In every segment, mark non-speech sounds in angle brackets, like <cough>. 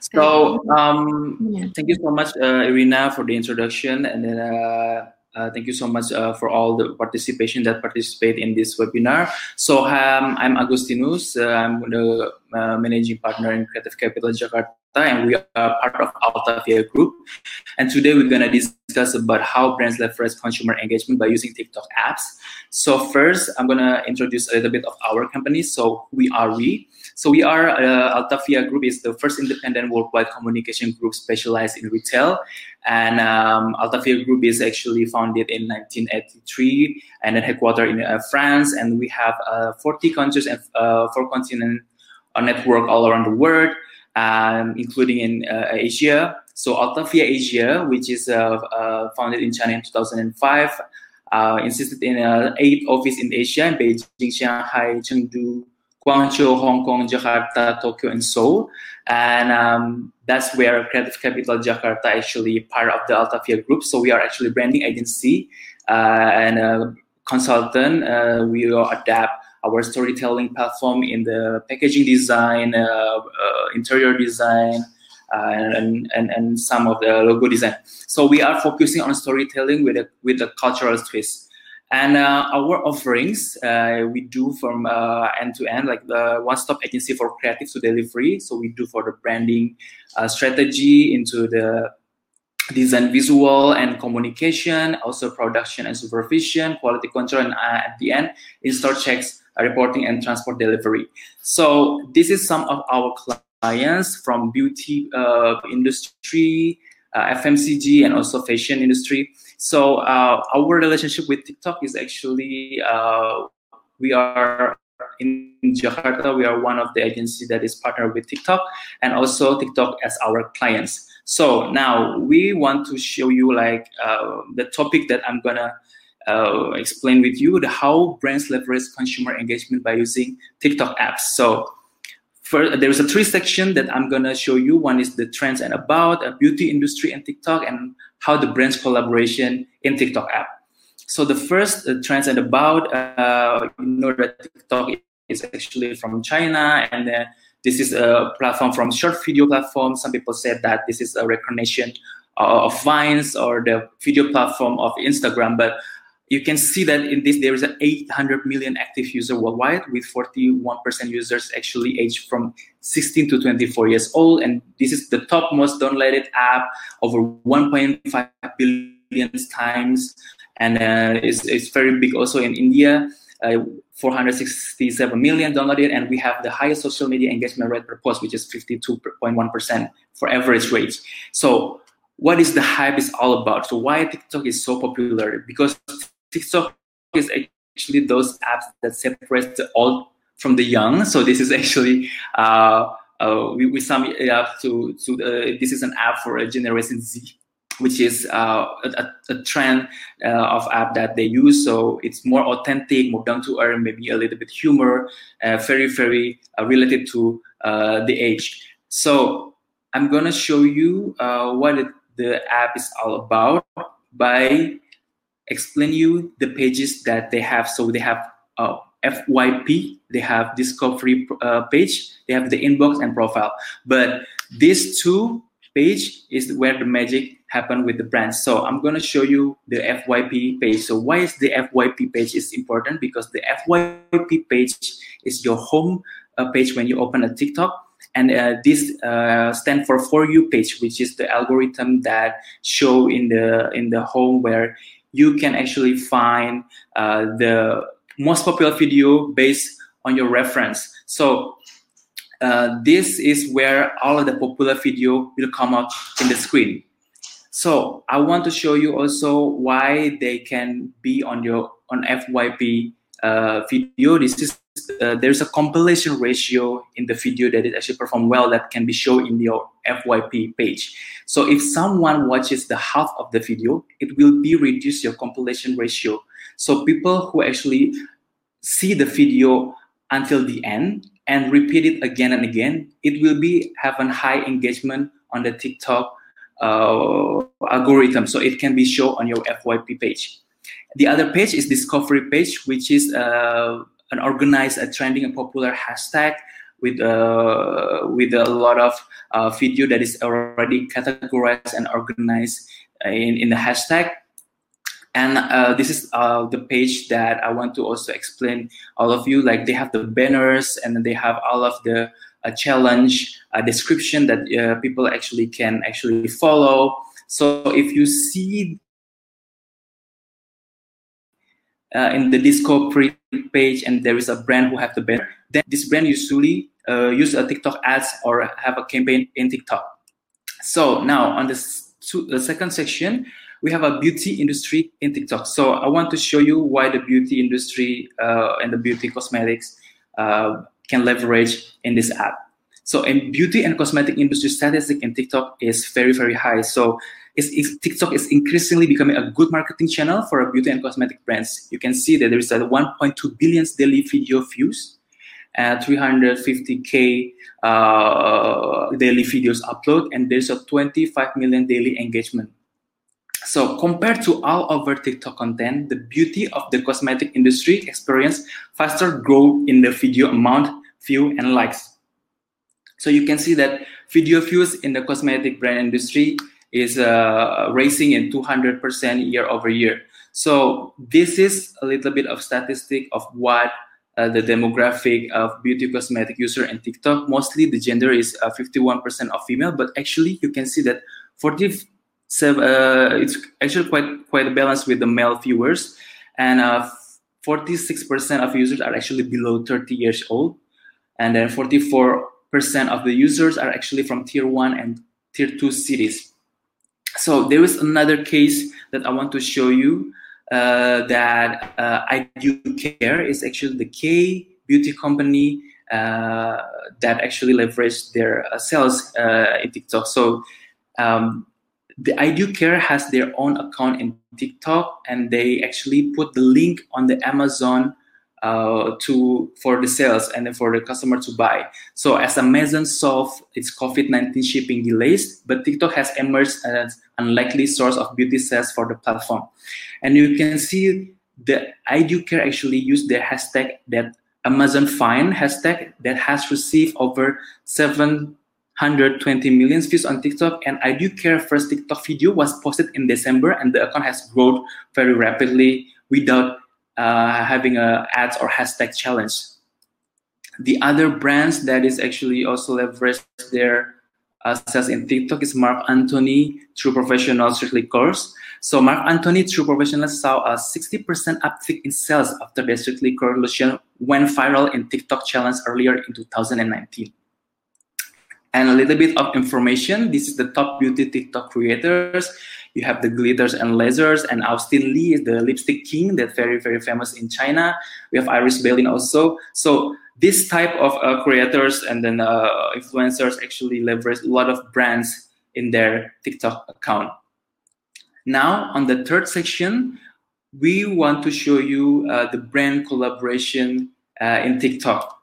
So um, thank you so much, uh, Irina, for the introduction, and then uh, uh, thank you so much uh, for all the participation that participate in this webinar. So um, I'm Agustinus. Uh, I'm the uh, managing partner in Creative Capital Jakarta, and we are part of Altavia Group. And today we're gonna discuss about how brands leverage consumer engagement by using TikTok apps. So first, I'm gonna introduce a little bit of our company. So who are we? So we are uh, Altavia Group is the first independent worldwide communication group specialized in retail. And um, Altavia Group is actually founded in 1983 and then headquartered in uh, France. And we have uh, 40 countries and uh, four continents, network all around the world, um, including in uh, Asia. So Altavia Asia, which is uh, founded in China in 2005, insisted in eight office in Asia, in Beijing, Shanghai, Chengdu, Guangzhou, Hong Kong, Jakarta, Tokyo, and Seoul. And um, that's where Creative Capital Jakarta actually part of the Altavia group. So we are actually branding agency uh, and a consultant. Uh, we will adapt our storytelling platform in the packaging design, uh, uh interior design, uh, and, and, and some of the logo design. So we are focusing on storytelling with a, with a cultural twist. And uh, our offerings uh, we do from uh, end to end, like the one-stop agency for creative to delivery. So we do for the branding uh, strategy into the design, visual, and communication, also production and supervision, quality control, and uh, at the end, in-store checks, uh, reporting, and transport delivery. So this is some of our clients from beauty industry, FMCG, and also fashion industry. So uh, our relationship with TikTok is actually uh, we are in Jakarta. We are one of the agency that is partnered with TikTok, and also TikTok as our clients. So now we want to show you like uh, the topic that I'm gonna uh, explain with you the how brands leverage consumer engagement by using TikTok apps. So First, there's a three section that I'm gonna show you. One is the trends and about, a beauty industry and TikTok, and how the brands collaboration in TikTok app. So the first uh, trends and about, uh, you know that TikTok is actually from China, and uh, this is a platform from short video platform. Some people said that this is a recognition of Vines or the video platform of Instagram, but you can see that in this there is an 800 million active user worldwide with 41% users actually aged from 16 to 24 years old. And this is the top most downloaded app over 1.5 billion times. And uh, it's, it's very big also in india uh, 467 million downloaded. And we have the highest social media engagement rate per post which is 52.1% for average rates so what is the hype is all about? So why tiktok is so popular? Because TikTok is actually those apps that separate the old from the young. So this is <laughs> actually uh, uh, we, we sum it up to, to uh, this is an app for a Generation Z, which is uh, a, a, trend uh, of app that they use. So it's more authentic, more down to earth, maybe a little bit humor, uh, very very related to the age. So I'm gonna show you what it, the app is all about by explain you the pages that they have. So they have uh, FYP, they have discovery uh, page, they have the inbox and profile. But these two page is where the magic happen with the brands. So I'm to show you the FYP page. So why is the FYP page is important? Because the FYP page is your home uh, page when you open a TikTok. And uh, this uh, stand for for you page, which is the algorithm that show in the in the home where you can actually find uh, the most popular video based on your reference. So uh, this is where all of the popular video will come out in the screen. So I want to show you also why they can be on your on FYP uh, video. This is uh, there's a completion ratio in the video that is actually performed well that can be shown in your FYP page. So if someone watches the half of the video, it will be reduce your completion ratio. So people who actually see the video until the end and repeat it again and again, it will be have a high engagement on the TikTok uh, algorithm. So it can be shown on your FYP page. The other page is discovery page, which is uh, an organized, a trending, and popular hashtag with uh, with a lot of uh, video that is already categorized and organized in, in the hashtag. And uh, this is uh, the page that I want to also explain all of you. Like they have the banners and they have all of the uh, challenge description that people actually can actually follow. So if you see uh, in the discovery page and there is a brand who have the banner, then this brand usually uh, use a TikTok ads or have a campaign in TikTok. So now on this the, the second section, we have a beauty industry in TikTok. So I want to show you why the beauty industry uh, and the beauty cosmetics uh, can leverage in this app. So in beauty and cosmetic industry statistic in TikTok is very, very high. So it's, it's, TikTok is increasingly becoming a good marketing channel for beauty and cosmetic brands. You can see that there is a 1.2 billion daily video views, uh, 350k uh, daily videos upload, and there's a 25 million daily engagement. So compared to all over TikTok content, the beauty of the cosmetic industry experienced faster growth in the video amount, view, and likes. So you can see that video views in the cosmetic brand industry is uh, raising in 200% year over year. So this is a little bit of statistic of what uh, the demographic of beauty cosmetic user in TikTok. Mostly the gender is 51% uh, of female, but actually you can see that 40 uh, it's actually quite quite balanced with the male viewers, and 46% uh, of users are actually below 30 years old, and then 44% of the users are actually from tier one and tier two cities. So there is another case that I want to show you uh, that uh, I do care is actually the K beauty company uh, that actually leveraged their uh, sales uh, in TikTok. So um, the IDuCare has their own account in TikTok, and they actually put the link on the Amazon uh, to for the sales and then for the customer to buy. So as Amazon solved its COVID-19 shipping delays, but TikTok has emerged as an unlikely source of beauty sales for the platform. And you can see the IDuCare actually used the hashtag that Amazon Find hashtag that has received over seven 120 million views on TikTok, and IDuCare first TikTok video was posted in December, and the account has grown very rapidly without uh, having a ads or hashtag challenge. The other brands that is actually also leveraged their uh, sales in TikTok is Marc Anthony True Professional Strictly Curls. So Marc Anthony True Professional saw a 60% uptick in sales after the Strictly lotion went viral in TikTok challenge earlier in 2019. And a little bit of information. This is the top beauty TikTok creators. You have the glitters and lasers, and Austin Li is the lipstick king that's very, very famous in China. We have Iris Berlin also. So this type of uh, creators and then uh, influencers actually leverage a lot of brands in their TikTok account. Now, on the third section, we want to show you uh, the brand collaboration uh, in TikTok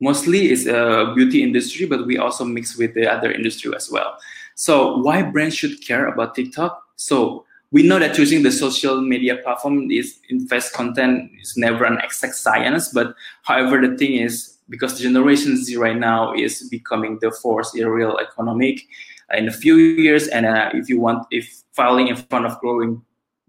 mostly is a beauty industry, but we also mix with the other industry as well. So why brands should care about TikTok? So we know that choosing the social media platform is invest content is never an exact science, but however, the thing is because Generation Z right now is becoming the force in real economic in a few years, and uh, if you want, if filing in front of growing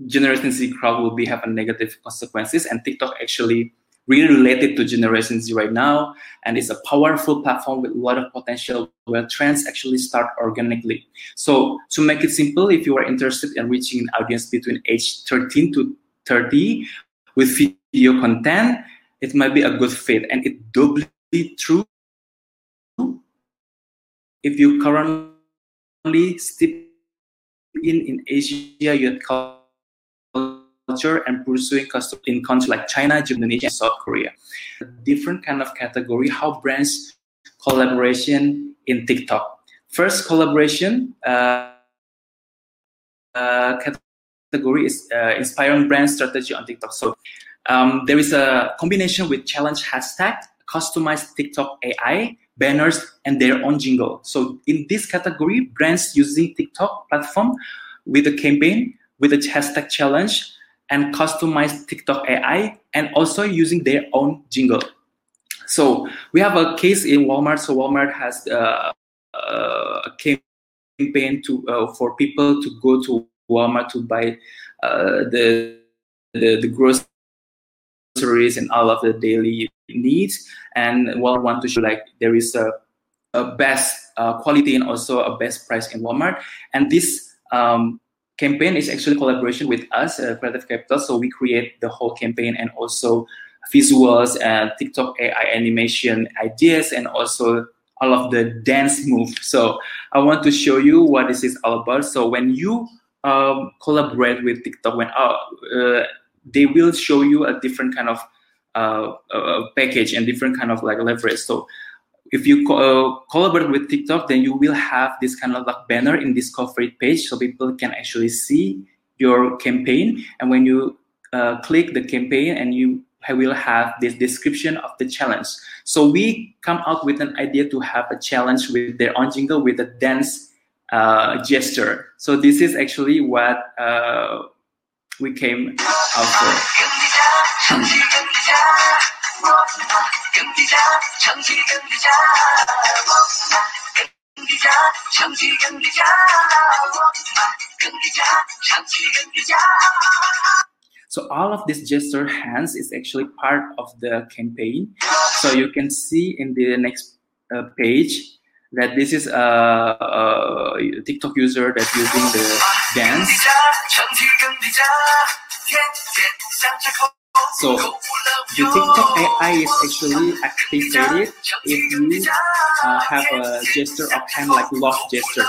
Generation Z crowd will be have a negative consequences, and TikTok actually really related to Generation Z right now. And it's a powerful platform with a lot of potential where trends actually start organically. So to make it simple, if you are interested in reaching an audience between age 13 to 30 with video content, it might be a good fit. And it doubly true if you currently step in in Asia, you culture and pursuing custom in countries like China, Indonesia, and South Korea. Different kind of category, how brands collaboration in TikTok. First collaboration uh, uh, category is uh, inspiring brand strategy on TikTok. So um, there is a combination with challenge hashtag, customized TikTok AI, banners, and their own jingle. So in this category, brands using TikTok platform with a campaign with a hashtag challenge and customized TikTok AI and also using their own jingle. So we have a case in Walmart. So Walmart has uh, uh, a campaign to uh, for people to go to Walmart to buy uh, the, the the groceries and all of the daily needs. And Walmart want to show like there is a, a best uh, quality and also a best price in Walmart. And this um, campaign is actually collaboration with us, uh, Creative Capital. So we create the whole campaign and also visuals and TikTok AI animation ideas and also all of the dance move. So I want to show you what this is all about. So when you um, collaborate with TikTok, when uh, uh, they will show you a different kind of uh, uh package and different kind of like leverage. So if you co- uh, collaborate with TikTok, then you will have this kind of like banner in discovery page, so people can actually see your campaign. And when you uh, click the campaign, and you will have this description of the challenge. So we come out with an idea to have a challenge with their own jingle with a dance uh, gesture. So this is actually what uh, we came out for. So all of this gesture hands is actually part of the campaign. So you can see in the next uh, page that this is a, a, TikTok user that's using the dance. So the TikTok AI is actually activated if you uh, have a gesture of hand like love gesture.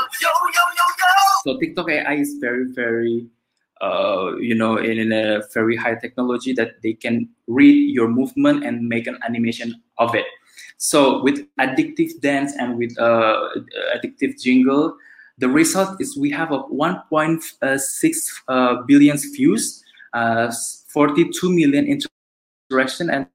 So TikTok AI is very very uh, you know, in, in, a very high technology that they can read your movement and make an animation of it. So with addictive dance and with uh, addictive jingle, the result is we have a 1.6 uh, billion views, uh, 42 million interaction, and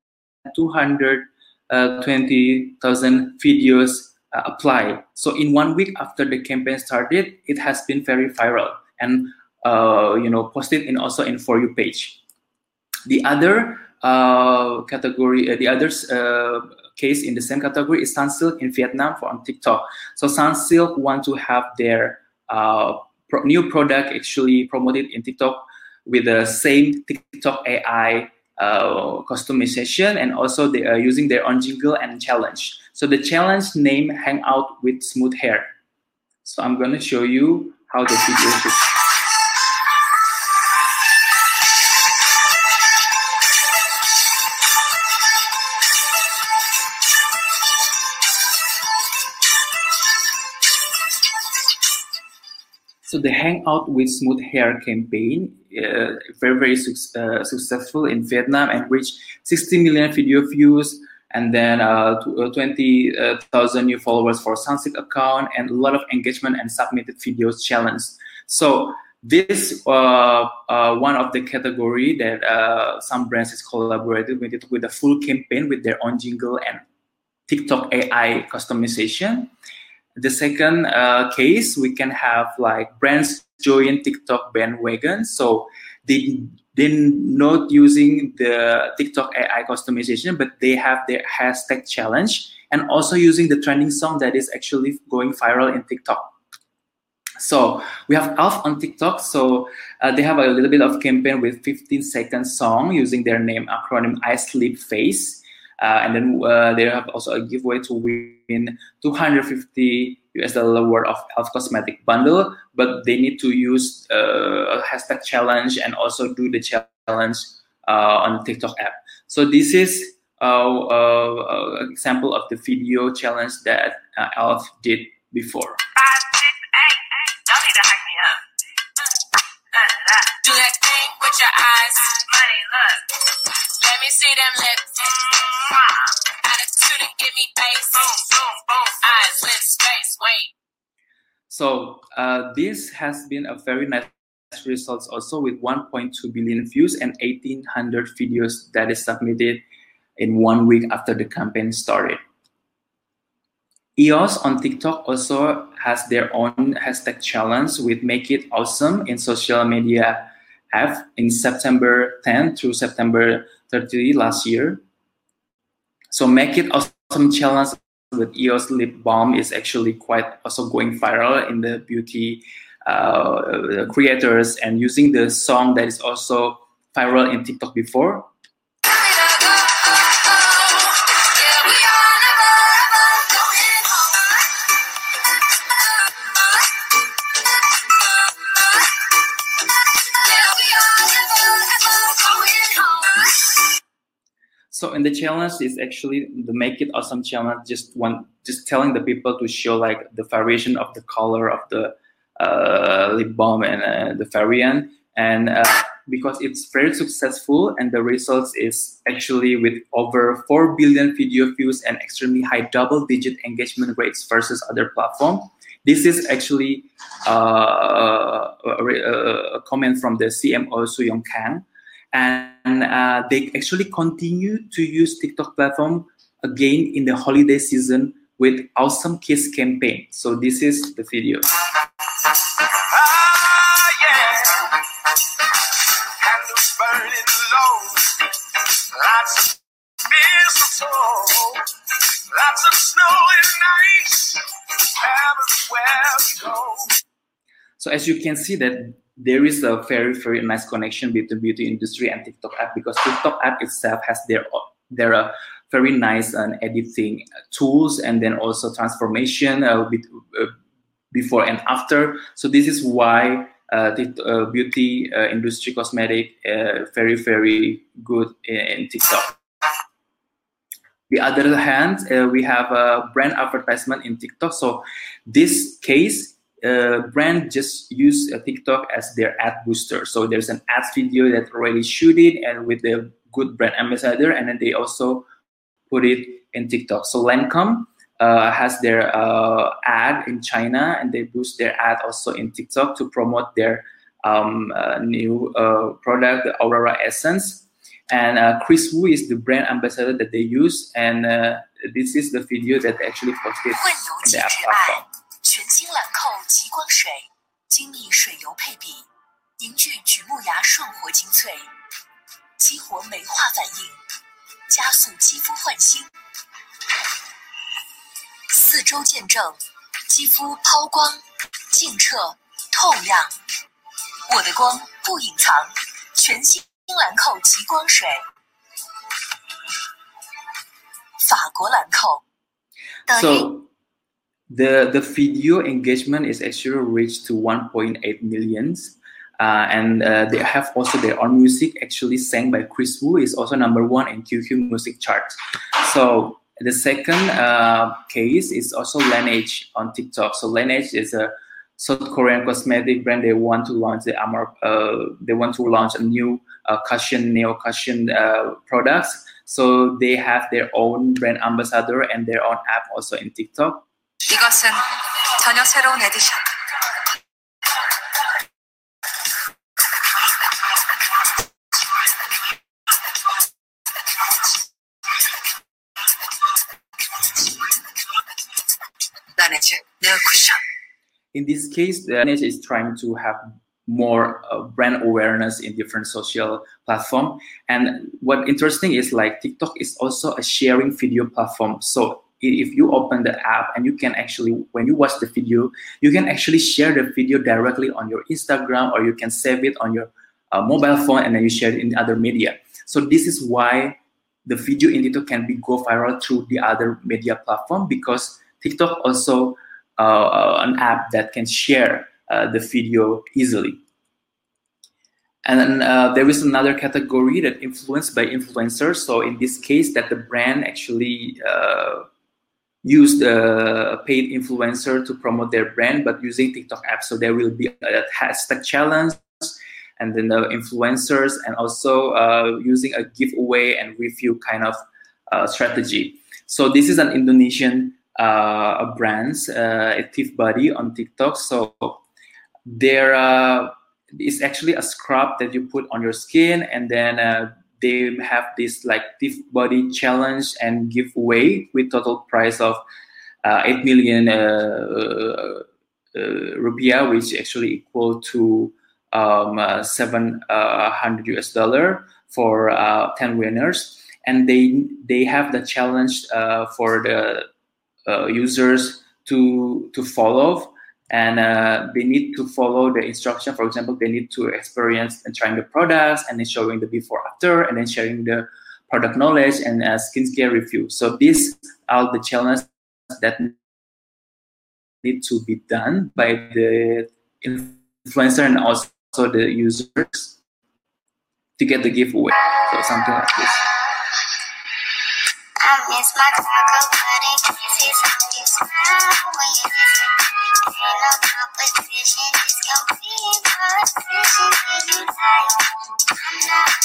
220,000 videos uh, apply. So in one week after the campaign started, it has been very viral. And uh, you know posted in also in for you page. The other uh, category, uh, the other uh, case in the same category is Sunsilk in Vietnam for on TikTok. So Sunsilk want to have their uh, pro new product actually promoted in TikTok with the same TikTok AI uh, customization and also they are using their own jingle and challenge. So the challenge name hang out with smooth hair. So I'm going to show you how the video should So the Hangout with Smooth Hair campaign, uh, very very su uh, successful in Vietnam and reached 60 million video views, and then uh, uh 20,000 new followers for Sunsilk account, and a lot of engagement and submitted videos challenge. So this uh, uh, one of the category that some brands is collaborated with it with a full campaign with their own jingle and TikTok AI customization the second uh, case, we can have like brands join TikTok bandwagon. So they they're not using the TikTok AI customization, but they have their hashtag challenge and also using the trending song that is actually going viral in TikTok. So we have Elf on TikTok. So uh, they have a little bit of campaign with 15 second song using their name acronym Eyes Lips Face. Uh, and then uh, they have also a giveaway to win 250 US dollar worth of health cosmetic bundle, but they need to use uh, a hashtag challenge and also do the challenge uh, on TikTok app. So this is an uh, example of the video challenge that Elf did before. Do that thing with your eyes. Money, look. Let me see them lips. Attitude give me face. Eyes, lips, face, wait. So uh, this has been a very nice results also with 1.2 billion views and 1800 videos that is submitted in one week after the campaign started. EOS on TikTok also has their own hashtag challenge with Make It Awesome in social media app in September 10 through September 30 last year. So make it awesome challenge with EOS lip balm is actually quite also going viral in the beauty uh, creators and using the song that is also viral in TikTok before. So in the challenge is actually the make it awesome challenge. Just one, just telling the people to show like the variation of the color of the uh, lip balm and uh, the variant, and uh, because it's very successful and the results is actually with over 4 billion video views and extremely high double digit engagement rates versus other platform this is actually uh, a, a, comment from the cmo Soyoung Kang and uh, they actually continue to use TikTok platform again in the holiday season with awesome kiss campaign. So this is the video. So as you can see that there is a very very nice connection between beauty industry and TikTok app because TikTok app itself has their their uh, very nice uh, editing tools and then also transformation uh, uh, before and after. So this is why uh, the uh, beauty industry cosmetic very very good in, in TikTok. The other hand, we have a brand advertisement in TikTok. So this case uh, brand just use uh, TikTok as their ad booster. So there's an ad video that already shoot it and with the good brand ambassador, and then they also put it in TikTok. So Lancome uh, has their uh, ad in China, and they boost their ad also in TikTok to promote their um, uh, new uh, product, the Aurora Essence. And Kris Wu is the brand ambassador that they use, and this is the video that they actually posted in the app platform. 全新兰蔻极光水，精密水油配比，凝聚榉木芽顺活精粹，激活酶化反应，加速肌肤焕新。四周见证，肌肤抛光、净澈、透亮。我的光不隐藏，全新兰蔻极光水，法国兰蔻。So. The the video engagement is actually reached to 1.8 millions uh, and uh, they have also their own music actually sang by Kris Wu is also number one in qq music chart so the second uh, case is also Laneige on tiktok. So Laneige is a south korean cosmetic brand. They want to launch the Amar, uh, they want to launch a new uh, cushion neo cushion uh, products. So they have their own brand ambassador and their own app also in tiktok 이것은 전혀 새로운 에디션. In this case, the Laneige is trying to have more uh, brand awareness in different social platform. And what interesting is like TikTok is also a sharing video platform. So if you open the app and you can actually when you watch the video you can actually share the video directly on your instagram or you can save it on your uh, mobile phone and then you share it in other media so this is why the video in tiktok can be go viral through the other media platform because tiktok also uh, uh an app that can share uh, the video easily and then uh, there is another category that influenced by influencers. So in this case, that the brand actually uh, used the paid influencer to promote their brand, but using TikTok app. So there will be a hashtag challenge and then the influencers and also uh, using a giveaway and review kind of uh, strategy. So this is an Indonesian uh, brands, uh, Tiff Body on TikTok. So there uh, is actually a scrub that you put on your skin and then uh, they have this like Tiff Body challenge and giveaway with total price of uh, 8 million uh, uh, uh rupiah, which actually equal to um, uh, 700 US dollar for 10 winners. and they they have the challenge uh, for the uh, users to to follow and uh, they need to follow the instruction. For example they need to experience and trying the products and then showing the before after and then sharing the product knowledge and uh, skincare review. So these are the challenges that need to be done by the influencer and also the users to get the giveaway. So something like this. I miss my You you. Ain't competition, you like. I'm not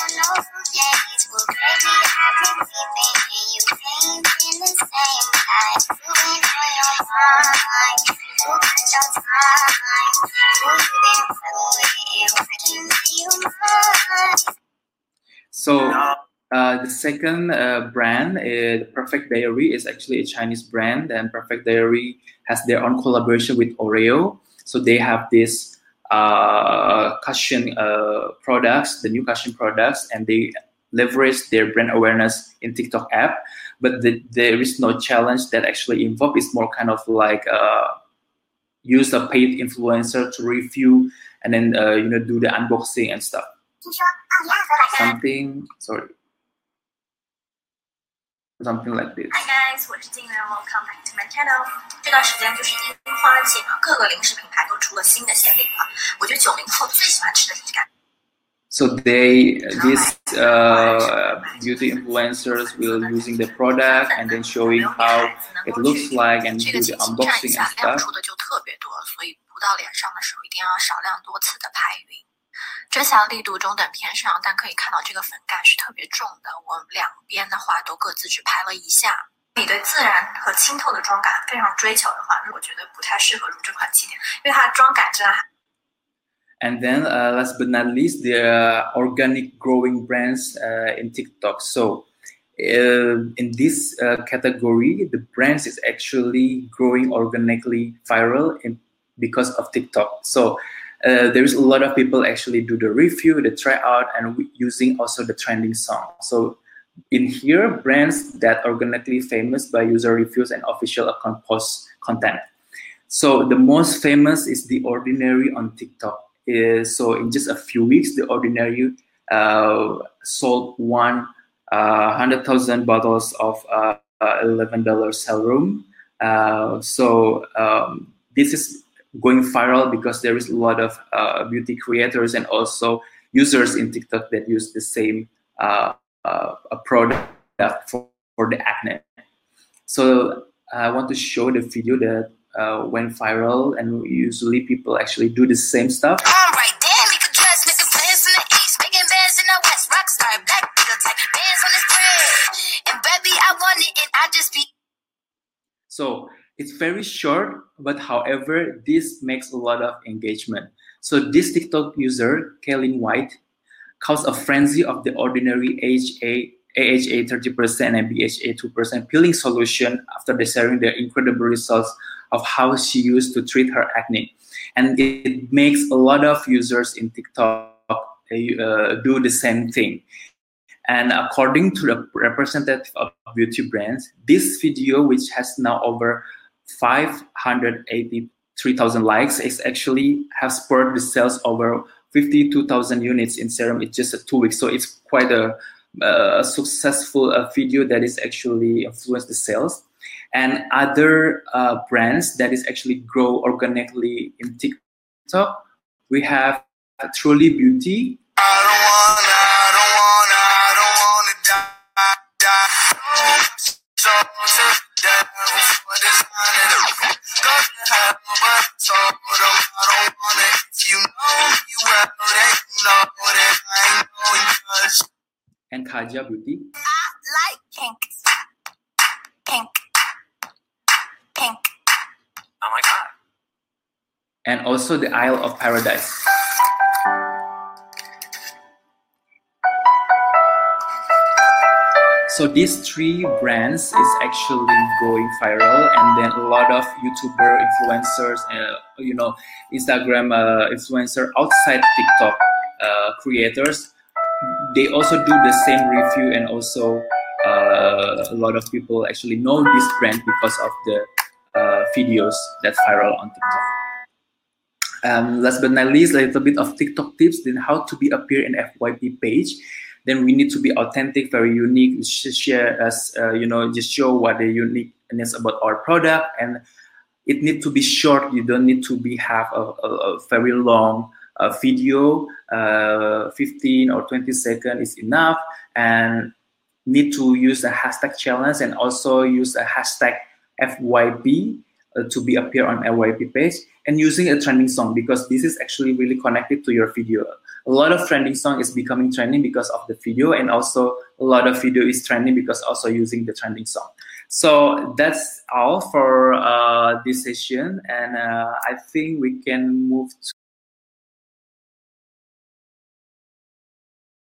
you ain't been the same. Doing on your mind. You got your time. You been? I can be you mine. So, uh, the second uh, brand, uh, Perfect Diary, is actually a Chinese brand, and Perfect Diary has their own collaboration with Oreo. So they have this uh, cushion uh, products, the new cushion products, and they leverage their brand awareness in TikTok app. But the, there is no challenge that actually involved. It's more kind of like uh, use a paid influencer to review and then you know do the unboxing and stuff. Something sorry something like this. Hi guys，我是金源，Welcome back to my channel。这段时间就是樱花季嘛，各个零食品牌都出了新的限定款。我觉得九零后最喜欢吃的是感。So they, these uh, beauty influencers will using the product and then showing how it looks like and do the unboxing and stuff. 出的就特别多，所以涂到脸上的时候一定要少量多次的拍匀。 遮瑕力度中等偏上，但可以看到这个粉感是特别重的。我两边的话都各自只拍了一下。你对自然和清透的妆感非常追求的话，我觉得不太适合入这款气垫，因为它的妆感真的还。And then, uh, last but not least, the uh, organic growing brands uh, in TikTok. So, uh, in this uh, category, the brands is actually growing organically viral in, because of TikTok. So, uh, there's a lot of people actually do the review, the tryout, and using also the trending song. So in here, brands that are organically famous by user reviews and official account post content. So the most famous is The Ordinary on TikTok. Is so in just a few weeks, The Ordinary uh, sold one uh, hundred thousand bottles of uh, eleven dollars serum. Uh, so um, this is going viral because there is a lot of uh, beauty creators and also users in TikTok that use the same uh, uh, product for, for the acne. So I want to show the video that uh, went viral, and usually people actually do the same stuff. So it's very short, but however, this makes a lot of engagement. So this TikTok user, Kaylin White, caused a frenzy of the ordinary AHA, AHA 30% and BHA 2% peeling solution after they sharing their incredible results of how she used to treat her acne. And it makes a lot of users in TikTok uh, do the same thing. And according to the representative of beauty brands, this video, which has now over 583,000 likes is actually have spurred the sales over 52,000 units in serum in just two weeks. So it's quite a, a successful uh, video that is actually influenced the sales. And other uh, brands that is actually grow organically in TikTok, we have Truly Beauty. Kaja Beauty. I like pink. Pink. Pink. Oh my god. And also the Isle of Paradise. So these three brands is actually going viral, and then a lot of YouTuber influencers, uh, you know, Instagram uh, influencer outside TikTok uh, creators, they also do the same review and also uh, a lot of people actually know this brand because of the uh, videos that viral on TikTok. Um, last but not least, a little bit of TikTok tips then how to be appear in FYP page. Then we need to be authentic, very unique, share as uh, you know, just show what the uniqueness about our product, and it need to be short. You don't need to be have a, a, a very long uh, video. Uh, 15 or 20 seconds is enough, and need to use a hashtag challenge and also use a hashtag FYP uh, to be appear on FYP page and using a trending song because this is actually really connected to your video. A lot of trending song is becoming trending because of the video and also a lot of video is trending because also using the trending song. So that's all for uh, this session and uh, I think we can move